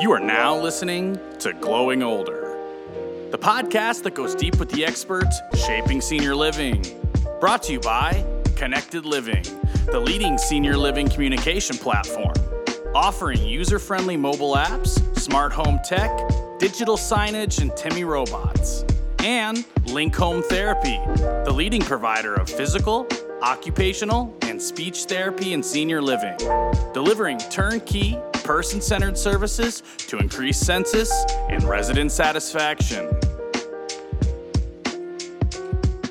You are now listening to Glowing Older, the podcast that goes deep with the experts shaping senior living. Brought to you by Connected Living, the leading senior living communication platform, offering user friendly mobile apps, smart home tech, digital signage, and temi robots. And Link Home Therapy, the leading provider of physical, occupational, and speech therapy in senior living, delivering turnkey, person centered services to increase census and resident satisfaction.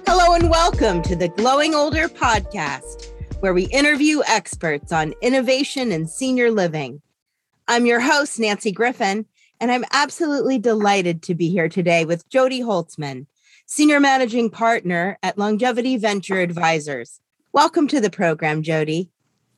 Hello and welcome to the Glowing Older podcast, where we interview experts on innovation and senior living. I'm your host, Nancy Griffin, and I'm absolutely delighted to be here today with Jody Holtzman, Senior Managing Partner at Longevity Venture Advisors. Welcome to the program, Jody.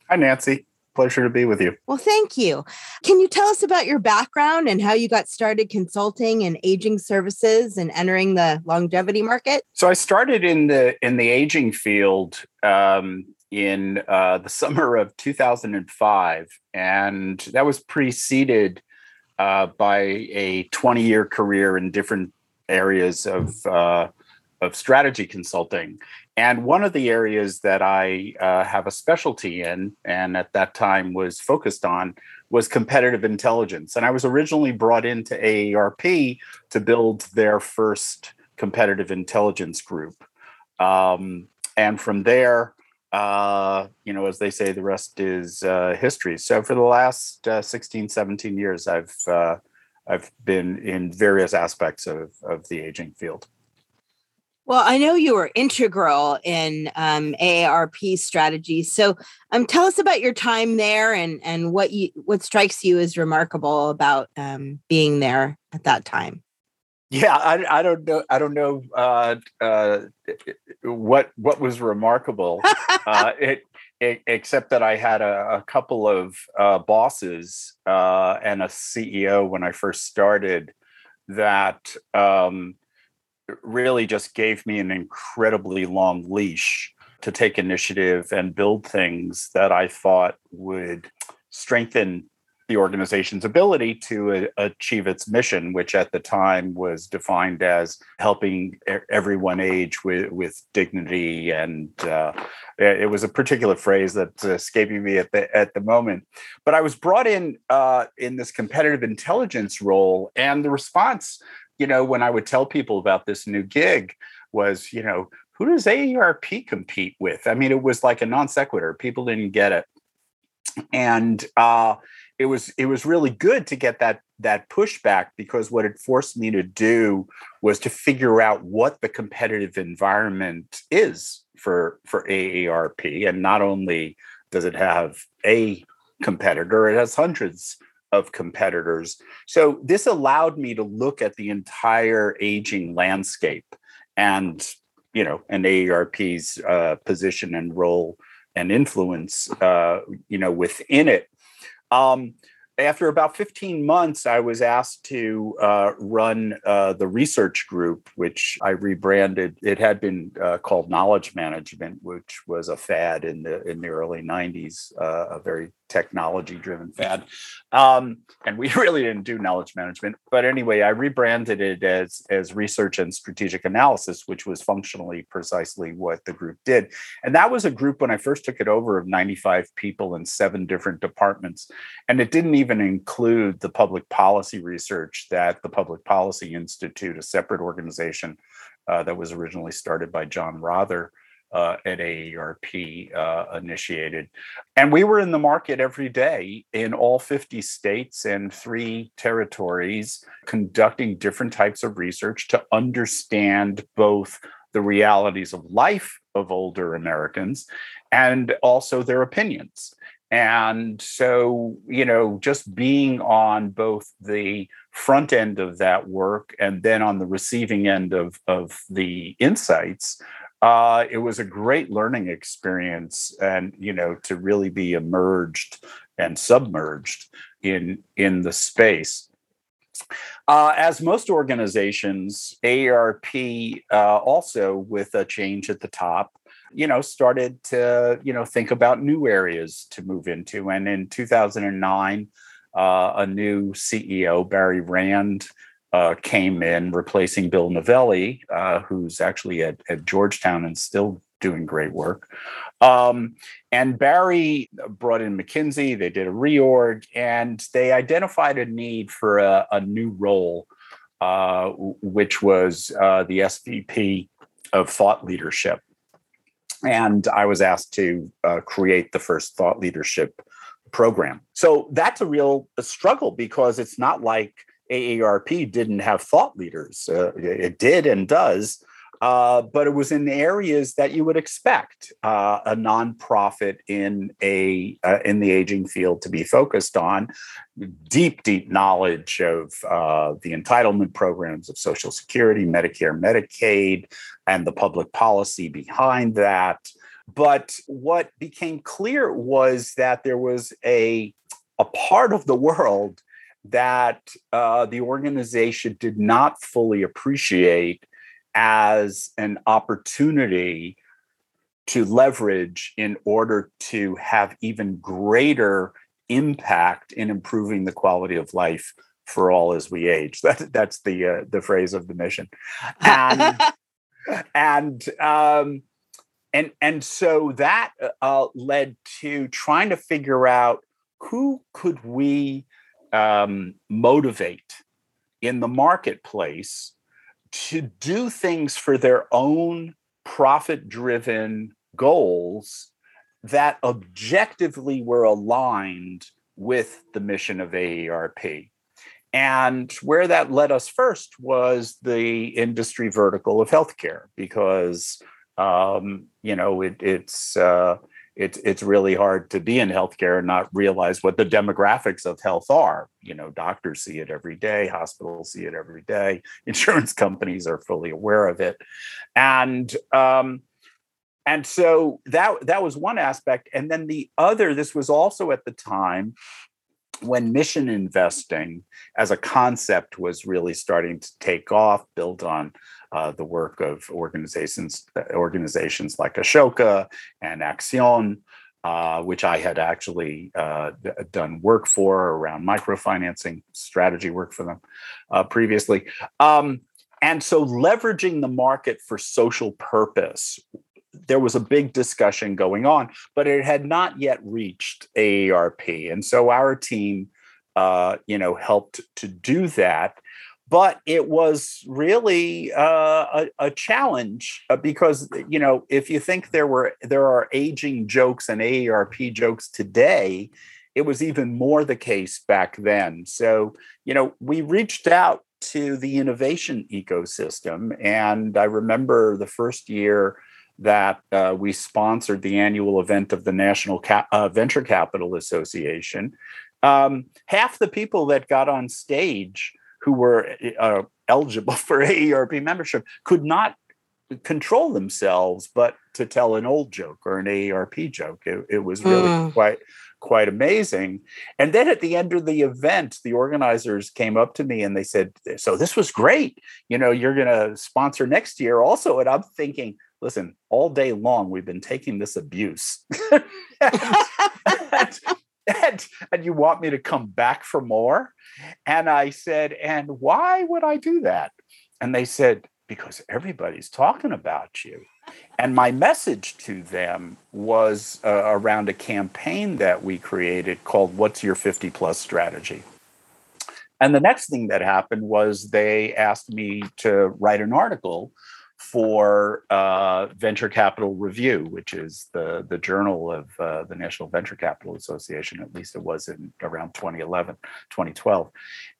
Hi, Nancy. Pleasure to be with you. Well, thank you. Can you tell us about your background and how you got started consulting and aging services and entering the longevity market? So I started in the in the aging field um, in uh, the summer of 2005, and that was preceded uh, by a 20 year career in different areas of uh, of strategy consulting. And one of the areas that I uh, have a specialty in, and at that time was focused on, was competitive intelligence. And I was originally brought into AARP to build their first competitive intelligence group. Um, and from there, uh, you know, as they say, the rest is uh, history. So for the last uh, 16, 17 years, I've uh, I've been in various aspects of, of the aging field. Well, I know you were integral in um, AARP strategy. So, um, tell us about your time there and and what you what strikes you as remarkable about um, being there at that time. Yeah, I, I don't know. I don't know uh, uh, what what was remarkable. uh, it, it, except that I had a, a couple of uh, bosses uh, and a CEO when I first started that. Um, really just gave me an incredibly long leash to take initiative and build things that I thought would strengthen the organization's ability to achieve its mission, which at the time was defined as helping everyone age with, with dignity. And uh, it was a particular phrase that's escaping me at the at the moment. But I was brought in uh, in this competitive intelligence role, and the response you know, when I would tell people about this new gig was, you know, who does AARP compete with? I mean, it was like a non sequitur. People didn't get it. And uh, it was it was really good to get that that pushback because what it forced me to do was to figure out what the competitive environment is for for AARP. And not only does it have a competitor, it has hundreds of competitors. So this allowed me to look at the entire aging landscape and, you know, an AARP's uh, position and role and influence, uh, you know, within it. Um, after about 15 months, I was asked to uh, run uh, the research group, which I rebranded. It had been uh, called Knowledge Management, which was a fad in the in the early 90s, uh, a very technology driven fad. Um, and we really didn't do knowledge management. But anyway, I rebranded it as, as research and strategic analysis, which was functionally precisely what the group did. And that was a group when I first took it over of 95 people in seven different departments. And it didn't even include the public policy research that the Public Policy Institute, a separate organization uh, that was originally started by John Rother, uh, at AARP uh, initiated. And we were in the market every day in all 50 states and three territories, conducting different types of research to understand both the realities of life of older Americans and also their opinions. And so, you know, just being on both the front end of that work and then on the receiving end of, of the insights uh, it was a great learning experience, and you know, to really be immersed and submerged in in the space. Uh, as most organizations, AARP uh, also with a change at the top, you know, started to you know think about new areas to move into. And in 2009, uh, a new CEO, Barry Rand, uh, came in, replacing Bill Novelli, uh, who's actually at, at, Georgetown and still doing great work. Um, and Barry brought in McKinsey, they did a reorg, and they identified a need for a, a new role, uh, which was uh, the SVP of thought leadership. And I was asked to uh, create the first thought leadership program. So that's a real struggle because it's not like AARP didn't have thought leaders. Uh, it did and does, uh, but it was in areas that you would expect uh, a nonprofit in a uh, in the aging field to be focused on. Deep, deep knowledge of uh, the entitlement programs of Social Security, Medicare, Medicaid, and the public policy behind that. But what became clear was that there was a a part of the world that uh, the organization did not fully appreciate as an opportunity to leverage in order to have even greater impact in improving the quality of life for all as we age. That, that's the uh, the phrase of the mission, and and um, and and so that uh, led to trying to figure out who could we um, motivate in the marketplace to do things for their own profit driven goals that objectively were aligned with the mission of AARP. And where that led us first was the industry vertical of healthcare, because um, you know it, it's uh, it's it's really hard to be in healthcare and not realize what the demographics of health are. You know, doctors see it every day, hospitals see it every day, insurance companies are fully aware of it, and um, and so that that was one aspect, and then the other. This was also at the time when mission investing as a concept was really starting to take off, built on uh, the work of organizations organizations like Ashoka and Accion, uh, which I had actually uh, done work for around microfinancing strategy work for them uh, previously. Um, and so leveraging the market for social purpose there was a big discussion going on, but it had not yet reached AARP. And so our team, uh, you know, helped to do that but it was really uh, a, a, challenge uh, because you know if you think there were there are aging jokes and AARP jokes today, it was even more the case back then. So you know we reached out to the innovation ecosystem, and I remember the first year that uh, we sponsored the annual event of the National Cap- uh, Venture Capital Association. Um, half the people that got on stage who were uh, eligible for AARP membership could not control themselves but to tell an old joke or an AARP joke. It, it was really mm. quite quite amazing. And then at the end of the event, the organizers came up to me and they said, "So this was great. You know, you're going to sponsor next year also." And I'm thinking, listen, all day long we've been taking this abuse. and, and, and, you want me to come back for more? And I said, and why would I do that? And they said, because everybody's talking about you. And my message to them was uh, around a campaign that we created called What's Your 50 Plus Strategy? And the next thing that happened was they asked me to write an article for uh, Venture Capital Review, which is the, the journal of uh, the National Venture Capital Association, at least it was in around 2011, 2012.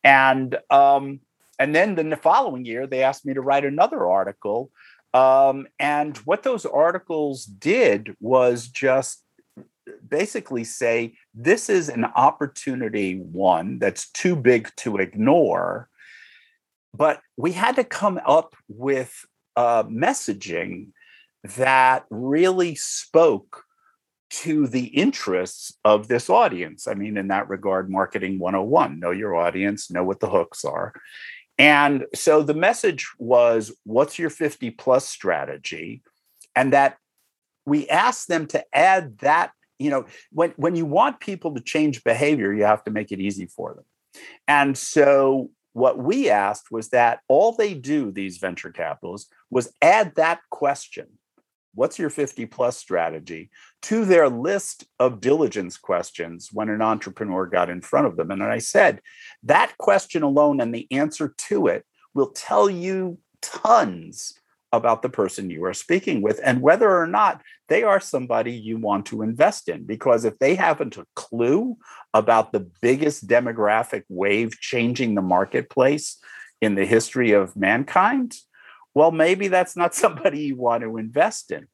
And, um, and then the following year, they asked me to write another article. Um, and what those articles did was just basically say this is an opportunity, one, that's too big to ignore. But we had to come up with uh, messaging that really spoke to the interests of this audience. I mean, in that regard, marketing 101 know your audience, know what the hooks are. And so the message was what's your 50 plus strategy? And that we asked them to add that you know, when when you want people to change behavior, you have to make it easy for them. And so what we asked was that all they do, these venture capitalists, was add that question what's your 50 plus strategy? to their list of diligence questions when an entrepreneur got in front of them. And i said that question alone and the answer to it will tell you tons about the person you are speaking with and whether or not they are somebody you want to invest in because if they haven't a clue about the biggest demographic wave changing the marketplace in the history of mankind well, maybe that's not somebody you want to invest in.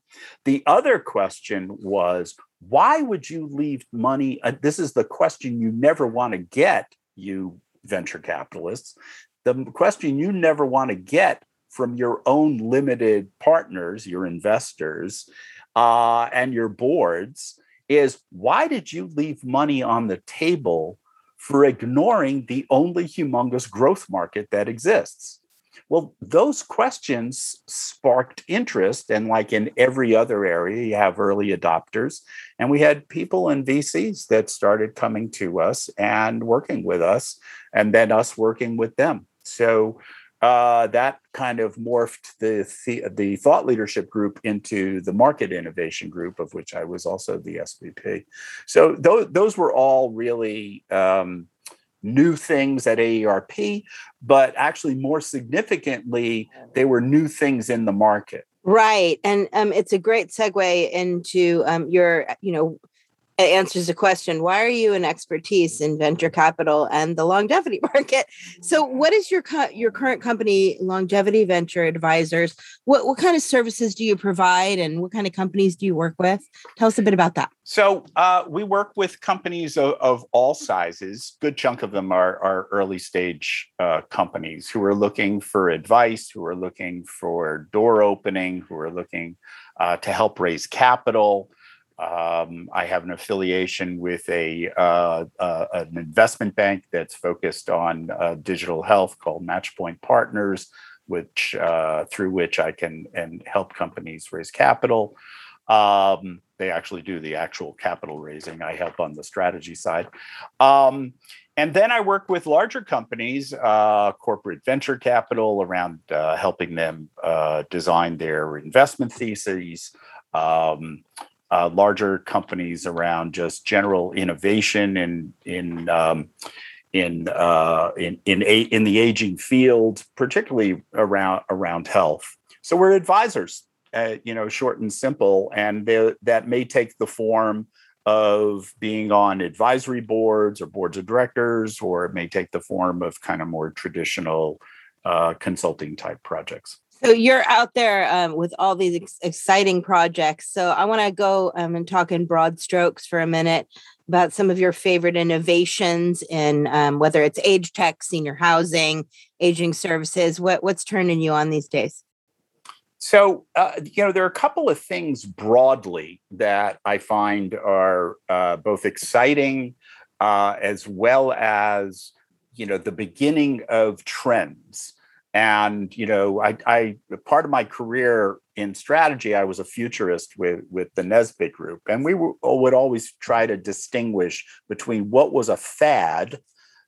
The other question was, why would you leave money? Uh, this is the question you never want to get, you venture capitalists. The question you never want to get from your own limited partners, your investors, uh, and your boards is why did you leave money on the table for ignoring the only humongous growth market that exists? Well, those questions sparked interest. And like in every other area, you have early adopters. And we had people in VCs that started coming to us and working with us, and then us working with them. So uh, that kind of morphed the, the, the thought leadership group into the market innovation group, of which I was also the SVP. So those those were all really um, new things at AARP, but actually more significantly, they were new things in the market. Right. And um, it's a great segue into um, your, you know, it answers the question why are you an expertise in venture capital and the longevity market? So what is your your current company longevity venture advisors? What, what kind of services do you provide and what kind of companies do you work with? Tell us a bit about that. So uh, we work with companies of, of, all sizes. Good chunk of them are, are early stage uh, companies who are looking for advice who are looking for door opening who are looking uh, to help raise capital um, I have an affiliation with a uh, uh, an investment bank that's focused on uh, digital health called Matchpoint Partners, which uh, through which I can and help companies raise capital. Um, they actually do the actual capital raising. I help on the strategy side. Um, and then I work with larger companies, uh, corporate venture capital, around uh, helping them design their investment theses. Um, uh, larger companies around just general innovation in in um, in uh, in in, a, in the aging field, particularly around around health. So we're advisors, uh, you know, short and simple, and that may take the form of being on advisory boards or boards of directors, or it may take the form of kind of more traditional uh, consulting type projects. So you're out there um, with all these ex- exciting projects. So I want to go um, and talk in broad strokes for a minute about some of your favorite innovations in um, whether it's age tech, senior housing, aging services. What what's turning you on these days? So uh, you know there are a couple of things broadly that I find are uh, both exciting uh, as well as you know the beginning of trends and you know I, I part of my career in strategy i was a futurist with with the Naisbitt group. And we would always try to distinguish between what was a fad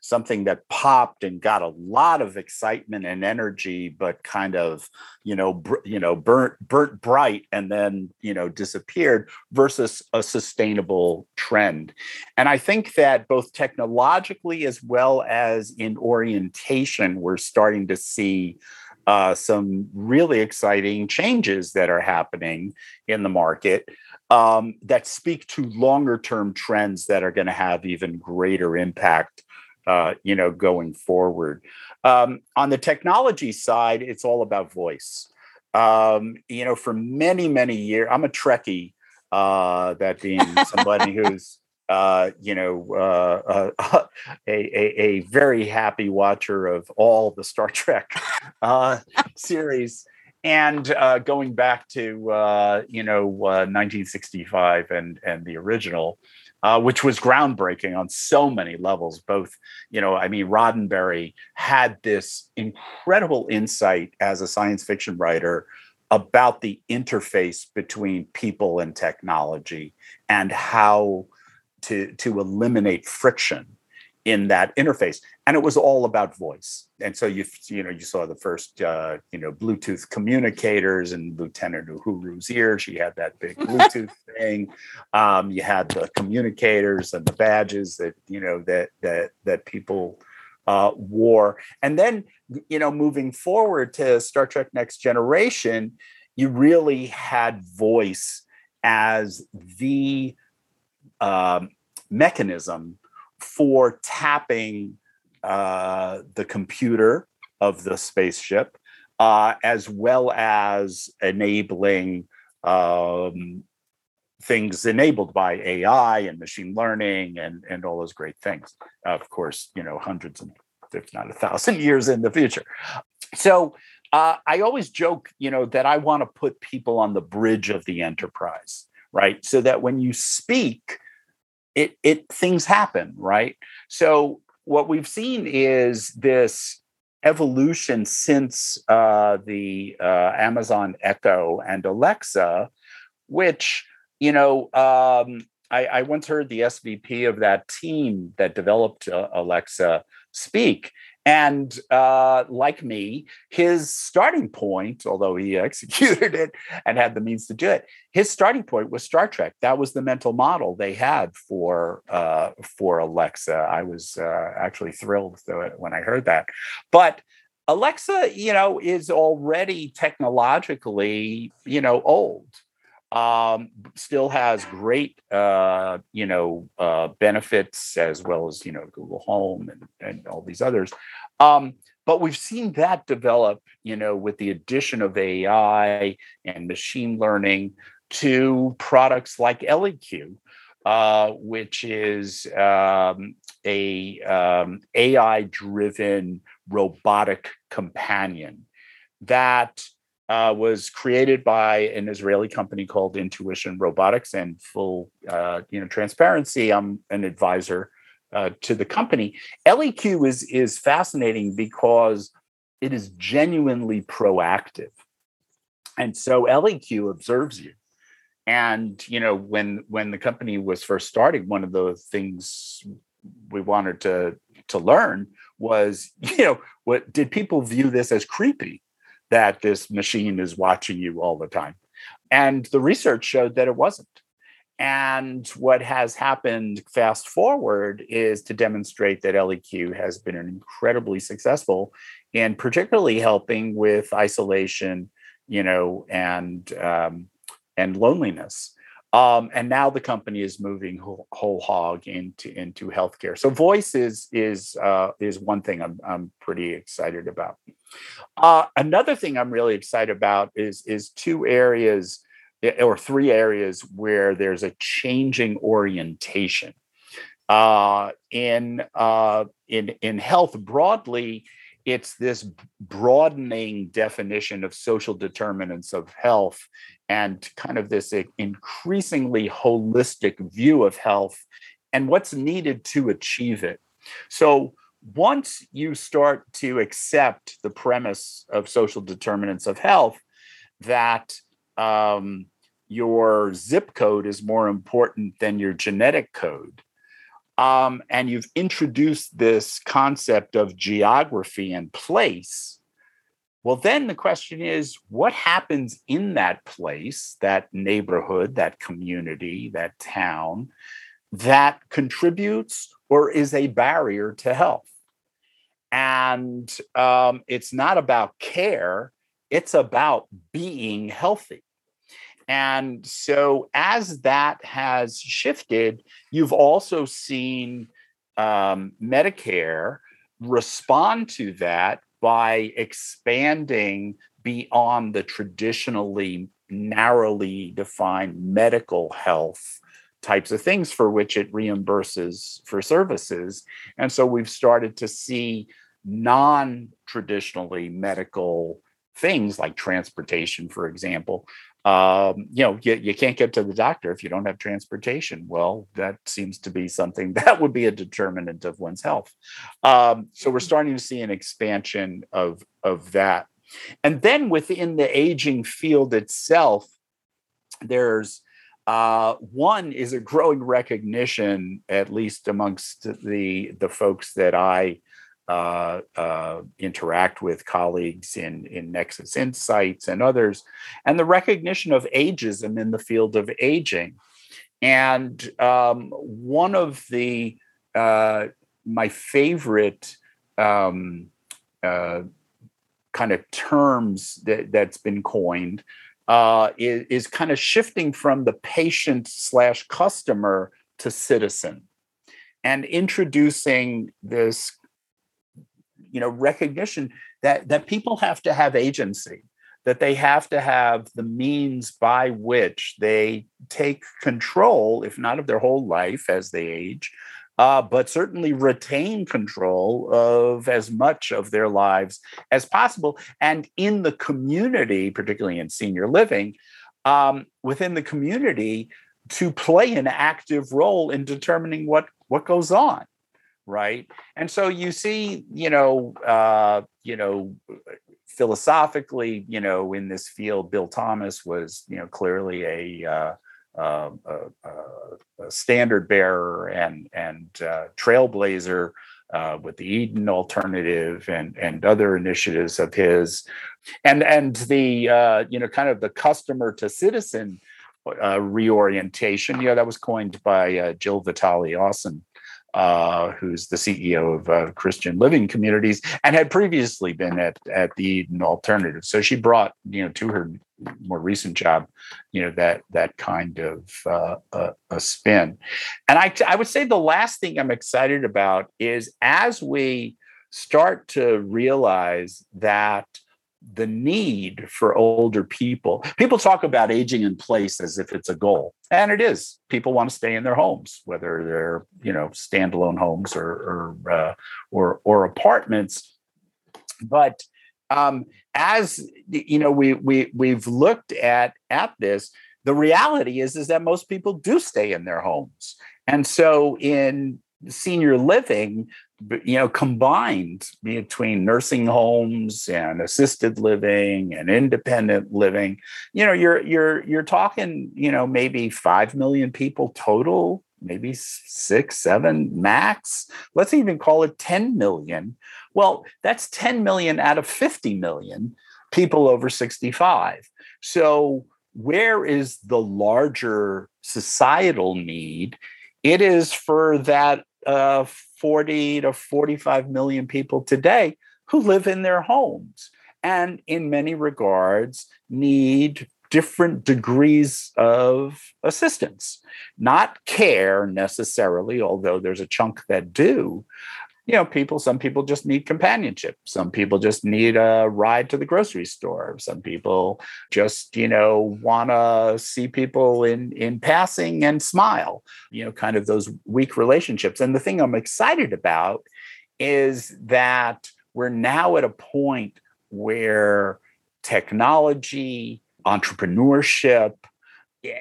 something that popped and got a lot of excitement and energy but kind of you know br- you know burnt burnt bright and then you know disappeared versus a sustainable trend. And i think that both technologically as well as in orientation we're starting to see uh, some really exciting changes that are happening in the market um, that speak to longer term trends that are going to have even greater impact uh, you know, going forward. Um, on the technology side, it's all about voice. Um, you know, for many, many years, I'm a Trekkie, uh, that being somebody who's, uh, you know, uh, uh, a, a, a, very happy watcher of all the Star Trek uh, series. And uh, going back to uh, you know 1965 and and the original, uh, which was groundbreaking on so many levels. Both, you know, I mean, Roddenberry had this incredible insight as a science fiction writer about the interface between people and technology and how to to eliminate friction in that interface and it was all about voice. And so you you know you saw the first uh, you know bluetooth communicators and lieutenant Uhura's ear. She had that big bluetooth thing. Um, you had the communicators and the badges that you know that that that people uh, wore. And then you know moving forward to star trek next generation you really had voice as the um, mechanism for tapping uh, the computer of the spaceship, uh, as well as enabling um, things enabled by AI and machine learning and, and all those great things. Of course, you know, hundreds and if not a thousand years in the future. So uh, I always joke, you know, that I want to put people on the bridge of the enterprise, right? So that when you speak, it it things happen, right? So what we've seen is this evolution since uh, the uh, Amazon Echo and Alexa, which you know um, I, I, once heard the SVP of that team that developed uh, Alexa speak, and uh, like me, his starting point, although he executed it and had the means to do it, his starting point was Star Trek. That was the mental model they had for uh, for Alexa. I was uh, actually thrilled when I heard that. But Alexa, you know, is already technologically, you know, old um, still has great, uh, you know, uh, benefits as well as you know Google Home and, and all these others. Um, but we've seen that develop, you know, with the addition of AI and machine learning to products like ElliQ, uh, which is um, a um, AI-driven robotic companion that uh, was created by an Israeli company called Intuition Robotics. And full, uh, you know, transparency, I'm an advisor uh, to the company. ElliQ is is fascinating because it is genuinely proactive, and so ElliQ observes you. And you know, when when the company was first starting, one of the things we wanted to to learn was, you know, what did people view this as creepy? That this machine is watching you all the time. And the research showed that it wasn't. And what has happened fast forward is to demonstrate that ElliQ has been an incredibly successful in particularly helping with isolation, you know, and um, and loneliness. Um, and now the company is moving whole, whole, hog into into healthcare. So voice is is uh, is one thing I'm I'm pretty excited about. Uh, another thing I'm really excited about is is two areas eh, or three areas where there's a changing orientation. Uh, in uh, in in health broadly, it's this broadening definition of social determinants of health and kind of this increasingly holistic view of health and what's needed to achieve it. So once you start to accept the premise of social determinants of health that um, your zip code is more important than your genetic code um, and you've introduced this concept of geography and place well then the question is what happens in that place that neighborhood that community that town that contributes or is a barrier to health and um, it's not about care, it's about being healthy. And so, as that has shifted, you've also seen um, Medicare respond to that by expanding beyond the traditionally narrowly defined medical health types of things for which it reimburses for services. And so we've started to see non traditionally medical things like transportation, for example. Um, you know, you, you can't get to the doctor if you don't have transportation. Well, that seems to be something that would be a determinant of one's health. Um, so we're starting to see an expansion of of that. And then within the aging field itself, there's uh, one is a growing recognition, at least amongst the the folks that I uh, uh, interact with, colleagues in in Nexus Insights and others, and the recognition of ageism in the field of aging. And um, one of the uh, my favorite um, uh, kind of terms that, that's been coined uh, is, is kind of shifting from the patient slash customer to citizen and introducing this you know recognition that that people have to have agency that they have to have the means by which they take control if not of their whole life as they age uh, but certainly retain control of as much of their lives as possible. And in the community, particularly in senior living, um, within the community, to play an active role in determining what what goes on right and so you see you know uh you know philosophically you know in this field bill thomas was you know clearly a uh, uh, a, standard bearer and and uh, trailblazer uh, with the Eden Alternative and and other initiatives of his, and and the uh, you know kind of the customer to citizen uh, reorientation. You know that was coined by uh, Jill Vitale Aussem uh, who's the CEO of uh, Christian Living Communities and had previously been at at the Eden Alternative. So she brought you know to her more recent job, you know that that kind of uh, a, a spin. And I I would say the last thing I'm excited about is as we start to realize that the need for older people. People talk about aging in place as if it's a goal, and it is. People want to stay in their homes, whether they're you know standalone homes or or uh, or, or apartments. But um, as you know, we we we've looked at at this. The reality is is that most people do stay in their homes, and so in senior living, you know, combined between nursing homes and assisted living and independent living, you know, you're you're you're talking, you know, maybe five million people total, maybe six, seven max. Let's even call it 10 million. Well, that's 10 million out of 50 million people over 65. So where is the larger societal need? It is for that uh, 40 to 45 million people today who live in their homes and, in many regards, need different degrees of assistance, not care necessarily, although there's a chunk that do, you know, people, some people just need companionship. Some people just need a ride to the grocery store. Some people just, you know, want to see people in in passing and smile, you know, kind of those weak relationships. And the thing I'm excited about is that we're now at a point where technology, entrepreneurship,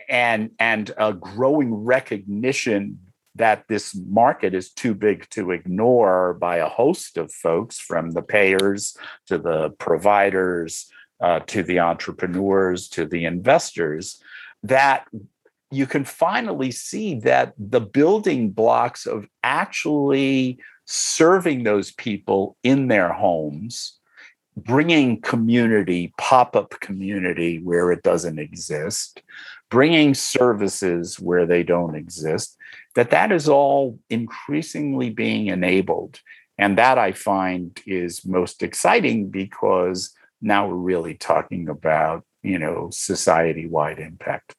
and and a growing recognition that this market is too big to ignore by a host of folks, from the payers to the providers uh, to the entrepreneurs to the investors, that you can finally see that the building blocks of actually serving those people in their homes, bringing community, pop up community where it doesn't exist, bringing services where they don't exist, that that is all increasingly being enabled. And that I find is most exciting because now we're really talking about, you know, society-wide impact.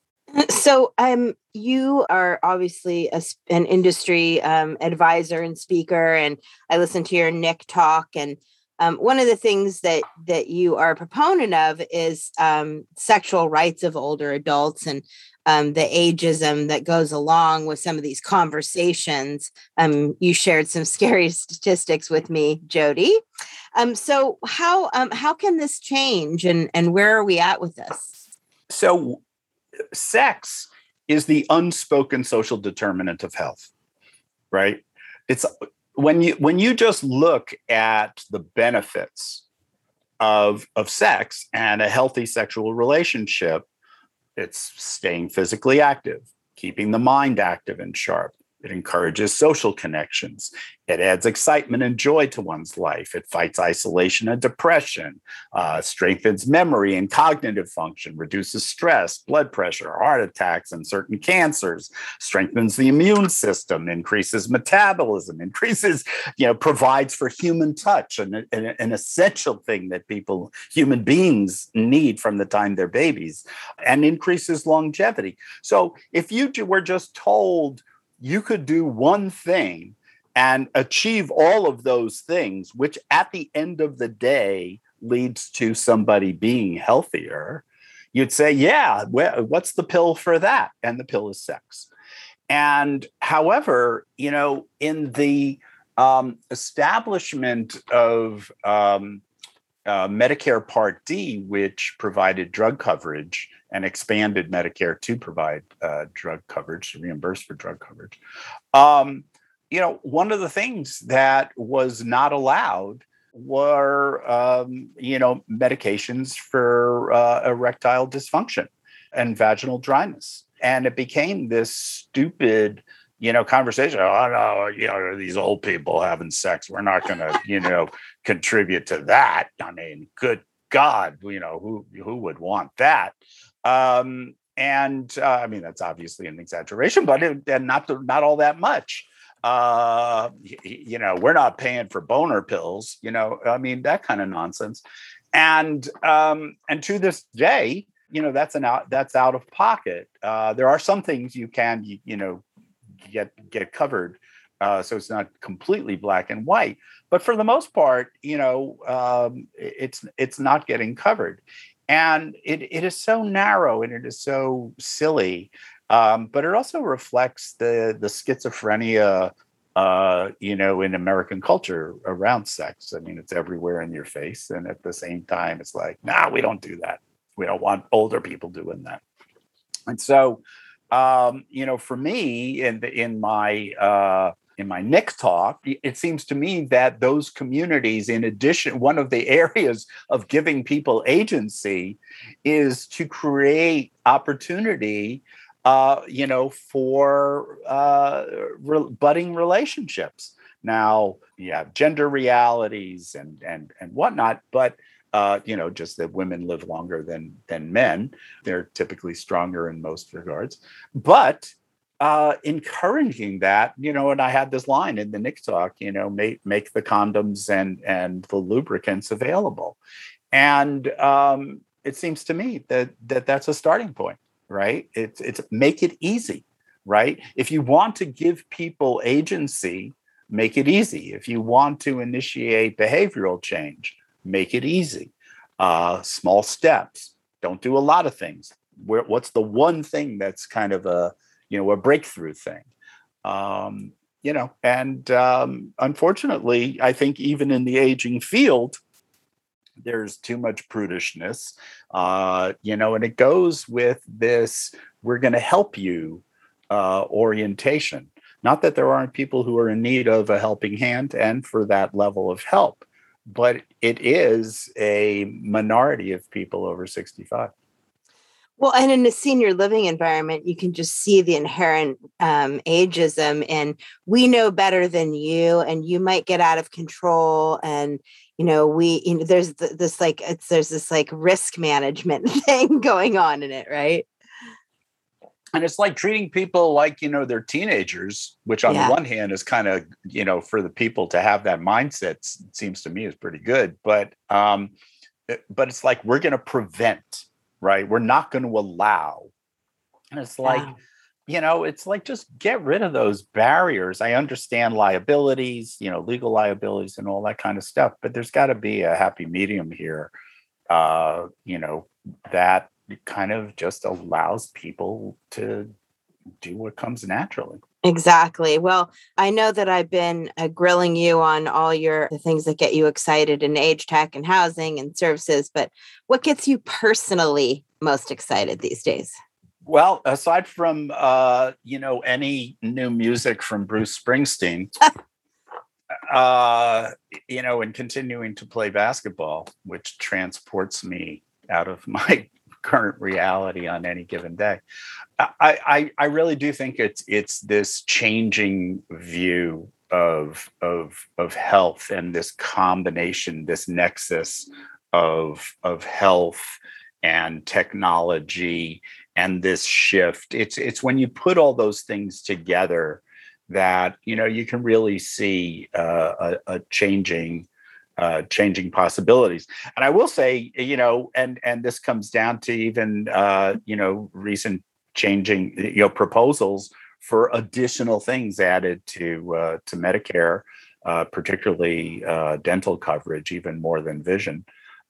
So, um, you are obviously a, an industry um, advisor and speaker, and I listened to your NIC talk, and um, one of the things that that you are a proponent of is um, sexual rights of older adults and um, the ageism that goes along with some of these conversations. Um, you shared some scary statistics with me, Jody. Um, so how um, how can this change, and and where are we at with this? So, sex is the unspoken social determinant of health, right? It's when you when you just look at the benefits of of sex and a healthy sexual relationship it's staying physically active keeping the mind active and sharp it encourages social connections. It adds excitement and joy to one's life. It fights isolation and depression, uh, strengthens memory and cognitive function, reduces stress, blood pressure, heart attacks, and certain cancers, strengthens the immune system, increases metabolism, increases, you know, provides for human touch, an, an, an essential thing that people, human beings, need from the time they're babies, and increases longevity. So if you were just told, you could do one thing and achieve all of those things, which at the end of the day leads to somebody being healthier, you'd say, yeah, what's the pill for that? And the pill is sex. And however, you know, in the um, establishment of um, uh, Medicare Part D, which provided drug coverage and expanded Medicare to provide uh, drug coverage, to reimburse for drug coverage. Um, you know, one of the things that was not allowed were, um, you know, medications for uh, erectile dysfunction and vaginal dryness. And it became this stupid, you know, conversation. Oh no, you know, these old people having sex. We're not going to, you know, contribute to that. I mean, good God, you know, who who would want that? Um, and uh, I mean, that's obviously an exaggeration, but it, and not not all that much. Uh, you, you know, we're not paying for boner pills. You know, I mean, that kind of nonsense. And um, and to this day, you know, that's an out that's out of pocket. Uh, there are some things you can you, you know get get covered, uh, so it's not completely black and white. But for the most part, you know, um, it's it's not getting covered and it, it is so narrow and it is so silly um, but it also reflects the the schizophrenia uh, you know in american culture around sex. I mean it's everywhere in your face and at the same time it's like nah we don't do that. We don't want older people doing that. And so um, you know for me in the, in my uh, in my NIC talk, it seems to me that those communities, in addition, one of the areas of giving people agency is to create opportunity, uh, you know, for uh, re- budding relationships. Now, you have gender realities and and and whatnot, but uh, you know, just that women live longer than than men. They're typically stronger in most regards, but uh, encouraging that, you know, and I had this line in the NIC talk, you know, make make the condoms and and the lubricants available, and um, it seems to me that that that's a starting point, right? It's it's make it easy, right? If you want to give people agency, make it easy. If you want to initiate behavioral change, make it easy. Uh, small steps. Don't do a lot of things. Where what's the one thing that's kind of a you know a breakthrough thing. Um, you know and um, unfortunately i think even in the aging field there's too much prudishness. Uh, you know and it goes with this we're going to help you uh, orientation. Not that there aren't people who are in need of a helping hand and for that level of help but it is a minority of people over 65 well, and in a senior living environment, you can just see the inherent um, ageism, and we know better than you, and you might get out of control. And you know, we you know, there's this like it's there's this like risk management thing going on in it, right? And it's like treating people like you know they're teenagers, which on yeah. the one hand is kind of you know for the people to have that mindset seems to me is pretty good, but um, eh, but it's like we're going to prevent right? We're not going to allow. And it's like, yeah. you know, it's like just get rid of those barriers. I understand liabilities, you know, legal liabilities and all that kind of stuff, but there's got to be a happy medium here, uh, you know, that kind of just allows people to do what comes naturally. Exactly. Well, I know that I've been uh, grilling you on all your the things that get you excited in age tech and housing and services, but what gets you personally most excited these days? Well, aside from uh, you know any new music from Bruce Springsteen, uh, you know, and continuing to play basketball, which transports me out of my current reality on any given day. I, I, I really do think it's it's this changing view of of of health and this combination, this nexus of of health and technology and this shift. It's it's when you put all those things together that you know you can really see uh, a, a changing uh, changing possibilities. And I will say, you know, and and this comes down to even uh, you know recent changing you know proposals for additional things added to uh, to Medicare, uh, particularly uh, dental coverage, even more than vision.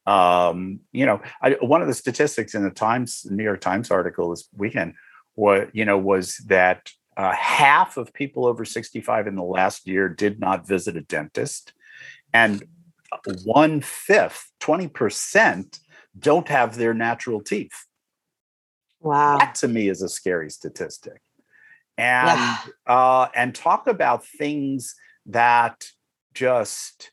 Um, you know, I, one of the statistics in the Times New York Times article this weekend, what you know was that uh, half of people over 65 in the last year did not visit a dentist, and one fifth, 20% don't have their natural teeth. Wow. That to me is a scary statistic. And yeah. uh, and talk about things that just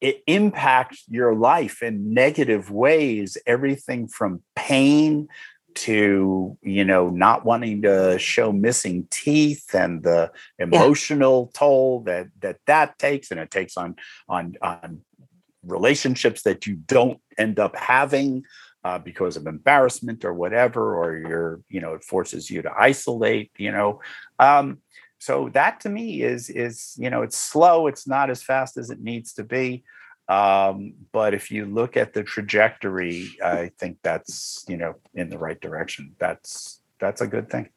it impact your life in negative ways, everything from pain to you know not wanting to show missing teeth and the emotional yeah. toll that that that takes and it takes on on on relationships that you don't end up having uh, because of embarrassment or whatever, or you're, you know, it forces you to isolate, you know. Um, so that to me is is you know it's slow. It's not as fast as it needs to be. Um, but if you look at the trajectory, I think that's you know in the right direction. That's that's a good thing.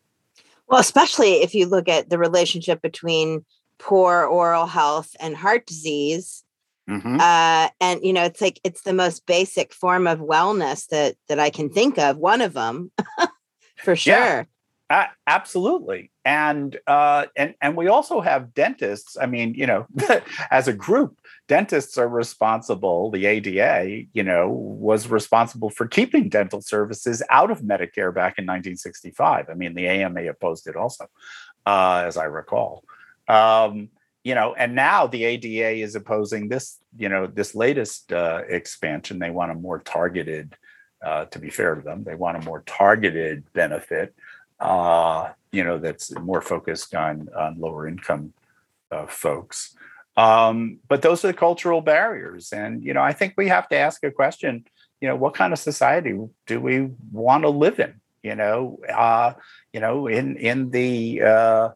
Well, especially if you look at the relationship between poor oral health and heart disease Mm-hmm. Uh, and you know, it's like it's the most basic form of wellness that that I can think of. One of them, for sure. Yeah, uh, absolutely. And uh, and and we also have dentists. I mean, you know, as a group, dentists are responsible. The ADA, you know, was responsible for keeping dental services out of Medicare back in 1965. I mean, the AMA opposed it also, uh, as I recall. Um, you know, and now the ADA is opposing this, you know, this latest uh, expansion. They want a more targeted, uh, to be fair to them, they want a more targeted benefit, uh, you know, that's more focused on on lower income uh, folks. Um, but those are the cultural barriers, and you know, I think we have to ask a question. You know, what kind of society do we want to live in? You know, uh, you know, in in the uh,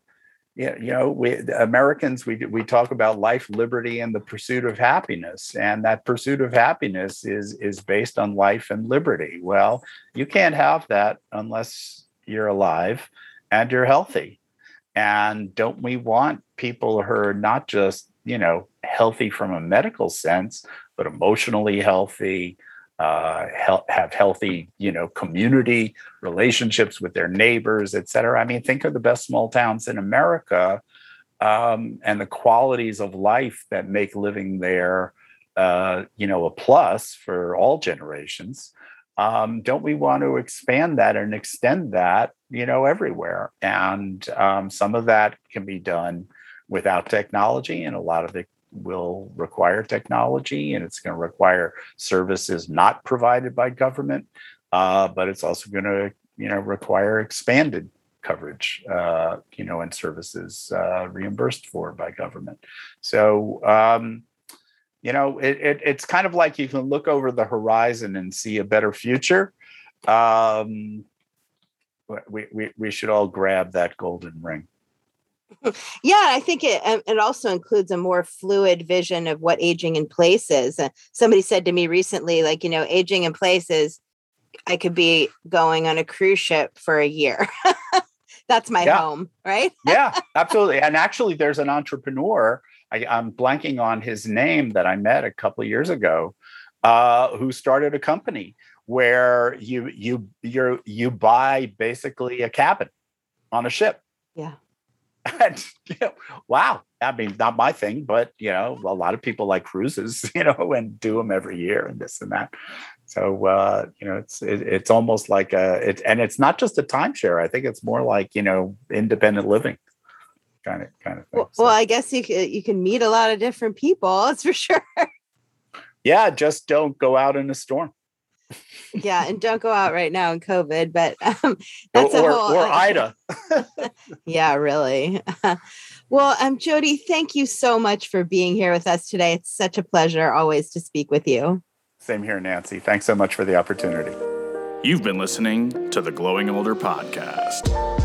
you know, we Americans we we talk about life, liberty, and the pursuit of happiness, and that pursuit of happiness is is based on life and liberty. Well, you can't have that unless you're alive and you're healthy. And don't we want people who are not just you know healthy from a medical sense, but emotionally healthy, uh, have healthy, you know, community relationships with their neighbors, et cetera. I mean, think of the best small towns in America um, and the qualities of life that make living there, uh, you know, a plus for all generations. Um, don't we want to expand that and extend that, you know, everywhere? And um, some of that can be done without technology, and a lot of it will require technology and it's going to require services not provided by government, uh, but it's also going to you know require expanded coverage, uh, you know, and services uh, reimbursed for by government. So. Um, you know, it, it, it's kind of like you can look over the horizon and see a better future. Um, we, we, we should all grab that golden ring yeah, I think it um, it also includes a more fluid vision of what aging in place is. Uh, somebody said to me recently, like you know, aging in place is I could be going on a cruise ship for a year. That's my yeah. home, right? yeah, absolutely. And actually, there's an entrepreneur. I, am blanking on his name that I met a couple of years ago, uh, who started a company where you you you you buy basically a cabin on a ship. Yeah and you know, wow i mean not my thing but you know a lot of people like cruises you know and do them every year and this and that so uh, you know it's it, it's almost like a it and it's not just a timeshare i think it's more like you know independent living kind of kind of thing. Well, well, I guess you can, you can meet a lot of different people. That's for sure. Yeah, just don't go out in a storm. Yeah, and don't go out right now in COVID. But um, that's or, a whole. or Ida. yeah, really. well, um, Jody, thank you so much for being here with us today. It's such a pleasure always to speak with you. Same here, Nancy. Thanks so much for the opportunity. You've been listening to the Glowing Older podcast.